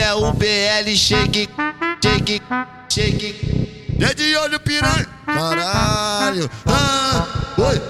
é o BL shake, shake, shake. É de olho piranha, caralho. Ah, oi.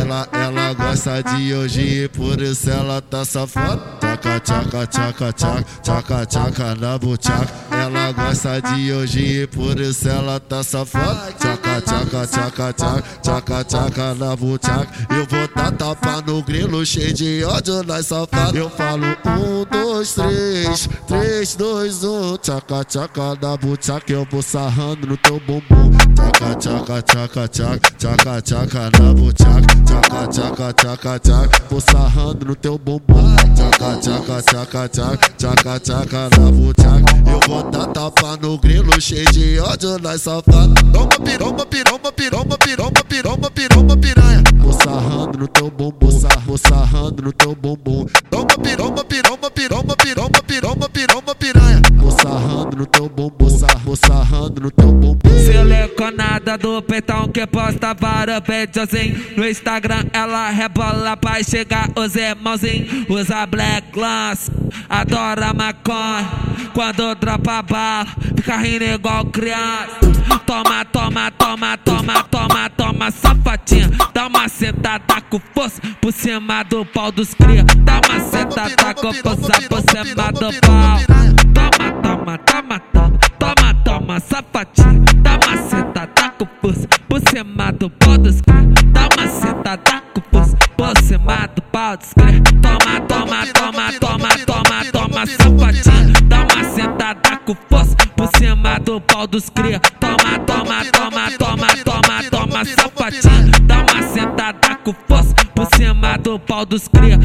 Ela, ela gosta de hoje, por isso ela tá safada. Tchaca, tchaca, tchaca, tchaca, tchaca, tchaca na buchaca. Ela gosta de hoje, por isso ela tá safada. Tchaca, tchaca, tchaca, tchaca, tchaca, tchaca na buchaca. Eu vou dar tapa no grilo, cheio de ódio nas safadas. Eu falo um, dois, três, três, dois, um. Tchaca, tchaca na buchaca, eu vou sarrando no teu bumbum. Tchaca, tchaca, tchaca, tchaca, tchaca, tchaca na buchaca. Tchaca, tchaca, tchaca, tchaca, vou sarrando no teu bumbum. Tchaca, tchaca, tchaca, tchaca, tchaca, tchaca na buchaca. Eu vou dar tapa no grilo, cheio de ódio nas safadas. Toma piromba, piromba, piromba, piromba, piromba, piromba, piranha. Vou sarrando no teu bumbum, vou sarrando no teu bumbum. Toma piromba, piromba, piromba, piromba, piromba, piromba, Selecionada do peitão que posta vários videozinhos No Instagram ela rebola pra chegar os irmãozinhos. Usa black lance, adora maconha. Quando dropa bala, fica rindo igual criança. Toma, toma, toma, toma, toma, toma, safadinha Dá uma sentada com força por cima do pau dos cria. Dá uma sentada com força por cima do pau. Toma, toma, toma, toma, por cima do pau dos cria Toma, toma, toma, toma, toma, toma, safadinha Dá uma sentada com força por cima do pau dos cria. Toma, toma, toma, toma, toma, toma, safadinha Dá uma sentada com força por cima do pau dos cria